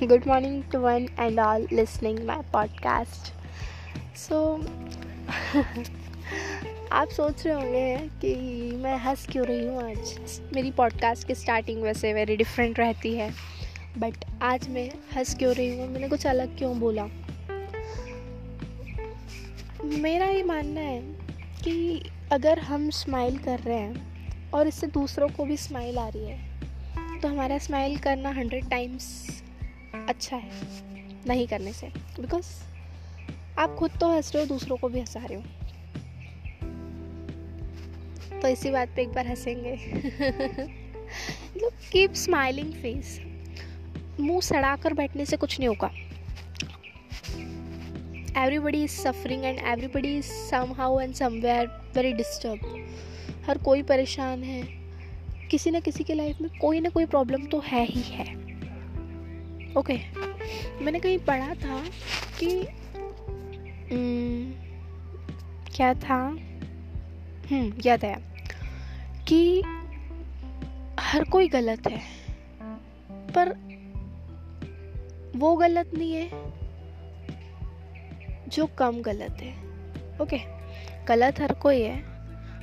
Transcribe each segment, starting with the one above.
good morning to one and all listening my podcast. So, आप सोच रहे होंगे कि मैं हंस क्यों रही हूँ आज? मेरी पॉडकास्ट की स्टार्टिंग वैसे वेरी डिफरेंट रहती है बट आज मैं हंस क्यों रही हूँ? मैंने कुछ अलग क्यों बोला? मेरा ये मानना है कि अगर हम स्माइल कर रहे हैं और इससे दूसरों को भी स्माइल आ रही है तो हमारा स्माइल करना हंड्रेड टाइम्स अच्छा है, नहीं करने से। बिकॉज़ आप खुद तो हंस रहे हो, दूसरों को भी हंसा रहे हो। तो इसी बात पे एक बार हंसेंगे। कीप स्माइलिंग फेस मुँह सड़ा कर बैठने से कुछ नहीं होगा। Everybody is suffering and everybody is somehow and somewhere very disturb हर कोई परेशान है। किसी न किसी के लाइफ में कोई ना कोई प्रॉब्लम तो है ही है। ओके। मैंने कहीं पढ़ा था कि क्या था? हम्म याद आया। कि हर कोई गलत है, पर वो गलत नहीं है जो कम गलत है। ओके. गलत हर कोई है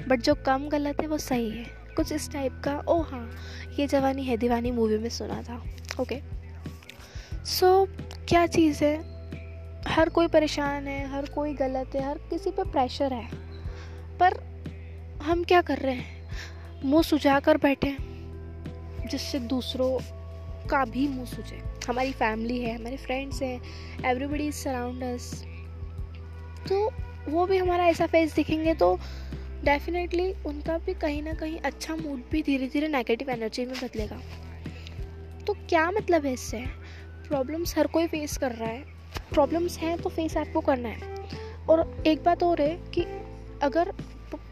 बट जो कम गलत है वो सही है। कुछ इस टाइप का ओ हाँ ये जवानी है, दीवानी मूवी में सुना था। ओके. सो so, क्या चीज़ है? हर कोई परेशान है हर कोई गलत है हर किसी पे प्रेशर है। पर हम क्या कर रहे हैं? मुँह सुझा कर बैठे जिससे दूसरों का भी मुँह सुझे। हमारी फैमिली है हमारे फ्रेंड्स हैं एवरीबडी इज़ सराउंड अस तो वो भी हमारा ऐसा फेस दिखेंगे तो डेफिनेटली उनका भी कहीं ना कहीं अच्छा मूड भी धीरे धीरे नेगेटिव एनर्जी में बदलेगा। तो क्या मतलब है इससे? प्रॉब्लम्स हर कोई फेस कर रहा है। प्रॉब्लम्स हैं तो फेस आपको करना है। और एक बात और है कि अगर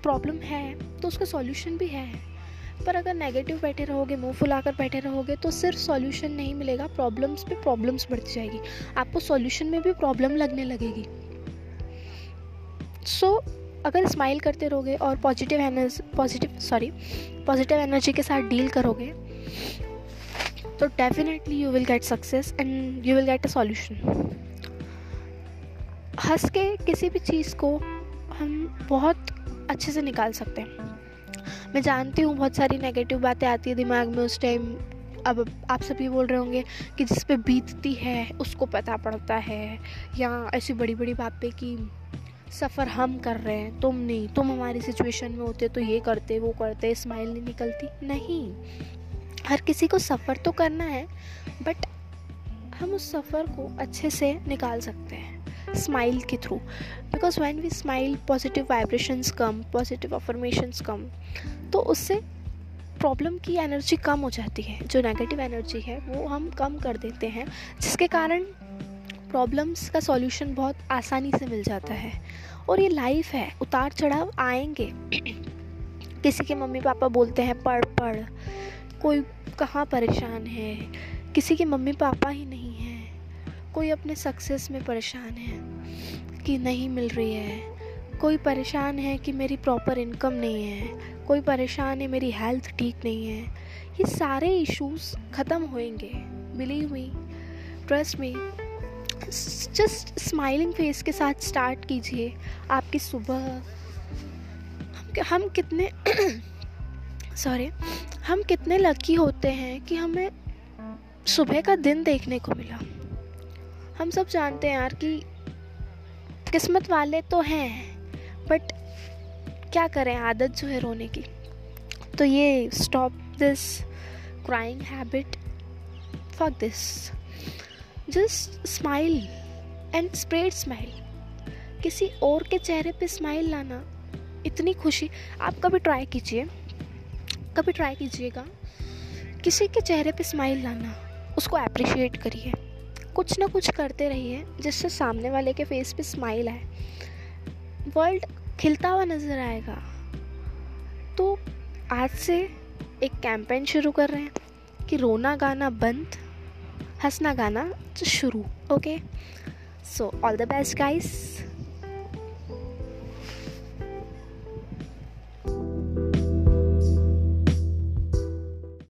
प्रॉब्लम है तो उसका सॉल्यूशन भी है। पर अगर नेगेटिव बैठे रहोगे मुँह फुलाकर बैठे रहोगे तो सिर्फ़ सॉल्यूशन नहीं मिलेगा। प्रॉब्लम्स पे प्रॉब्लम्स बढ़ती जाएगी। आपको सॉल्यूशन में भी प्रॉब्लम लगने लगेगी। सो so, अगर स्माइल करते रहोगे और positive energy positive sorry positive energy के साथ डील करोगे तो definitely you will get success and you will get a solution हंस के किसी भी चीज़ को हम बहुत अच्छे से निकाल सकते हैं। मैं जानती हूँ बहुत सारी नेगेटिव बातें आती है दिमाग में उस टाइम अब आप सभी बोल रहे होंगे कि जिस पे बीतती है, उसको पता पड़ता है। या ऐसी बड़ी बड़ी बातें कि सफ़र हम कर रहे हैं, तुम नहीं, तुम हमारी सिचुएशन में होते तो ये करते, वो करते स्माइल नहीं निकलती। नहीं। हर किसी को सफ़र तो करना है बट हम उस सफ़र को अच्छे से निकाल सकते हैं स्माइल के through because when we smile positive vibrations come positive affirmations come तो उससे प्रॉब्लम की एनर्जी कम हो जाती है। जो नेगेटिव एनर्जी है, वो हम कम कर देते हैं, जिसके कारण प्रॉब्लम्स का सॉल्यूशन बहुत आसानी से मिल जाता है। और ये लाइफ है, उतार चढ़ाव आएँगे। किसी के मम्मी पापा बोलते हैं, पढ़ पढ़। कोई कहाँ परेशान है? किसी के मम्मी पापा ही नहीं हैं। कोई अपने सक्सेस में परेशान है कि नहीं मिल रही है। कोई परेशान है कि मेरी प्रॉपर इनकम नहीं है। कोई परेशान है मेरी हेल्थ ठीक नहीं है। ये सारे इश्यूज़ ख़त्म होएँगे। Believe me trust me. Just smiling face के साथ स्टार्ट कीजिए। आपकी सुबह हम, कितने सॉरी हम कितने लकी होते हैं कि हमें सुबह का दिन देखने को मिला। हम सब जानते हैं यार कि किस्मत वाले तो हैं बट क्या करें आदत जो है रोने की? तो ये stop this crying habit fuck this just smile and spread smile किसी और के चेहरे पे स्माइल लाना इतनी खुशी। आप कभी ट्राई कीजिए। कभी ट्राई कीजिएगा। किसी के चेहरे पे स्माइल लाना, उसको अप्रिशिएट करिए। कुछ ना कुछ करते रहिए, जिससे सामने वाले के फेस पे स्माइल आए। वर्ल्ड खिलता हुआ नज़र आएगा। तो आज से एक कैंपेन शुरू कर रहे हैं कि रोना गाना बंद, हंसना गाना शुरू okay so all the best guys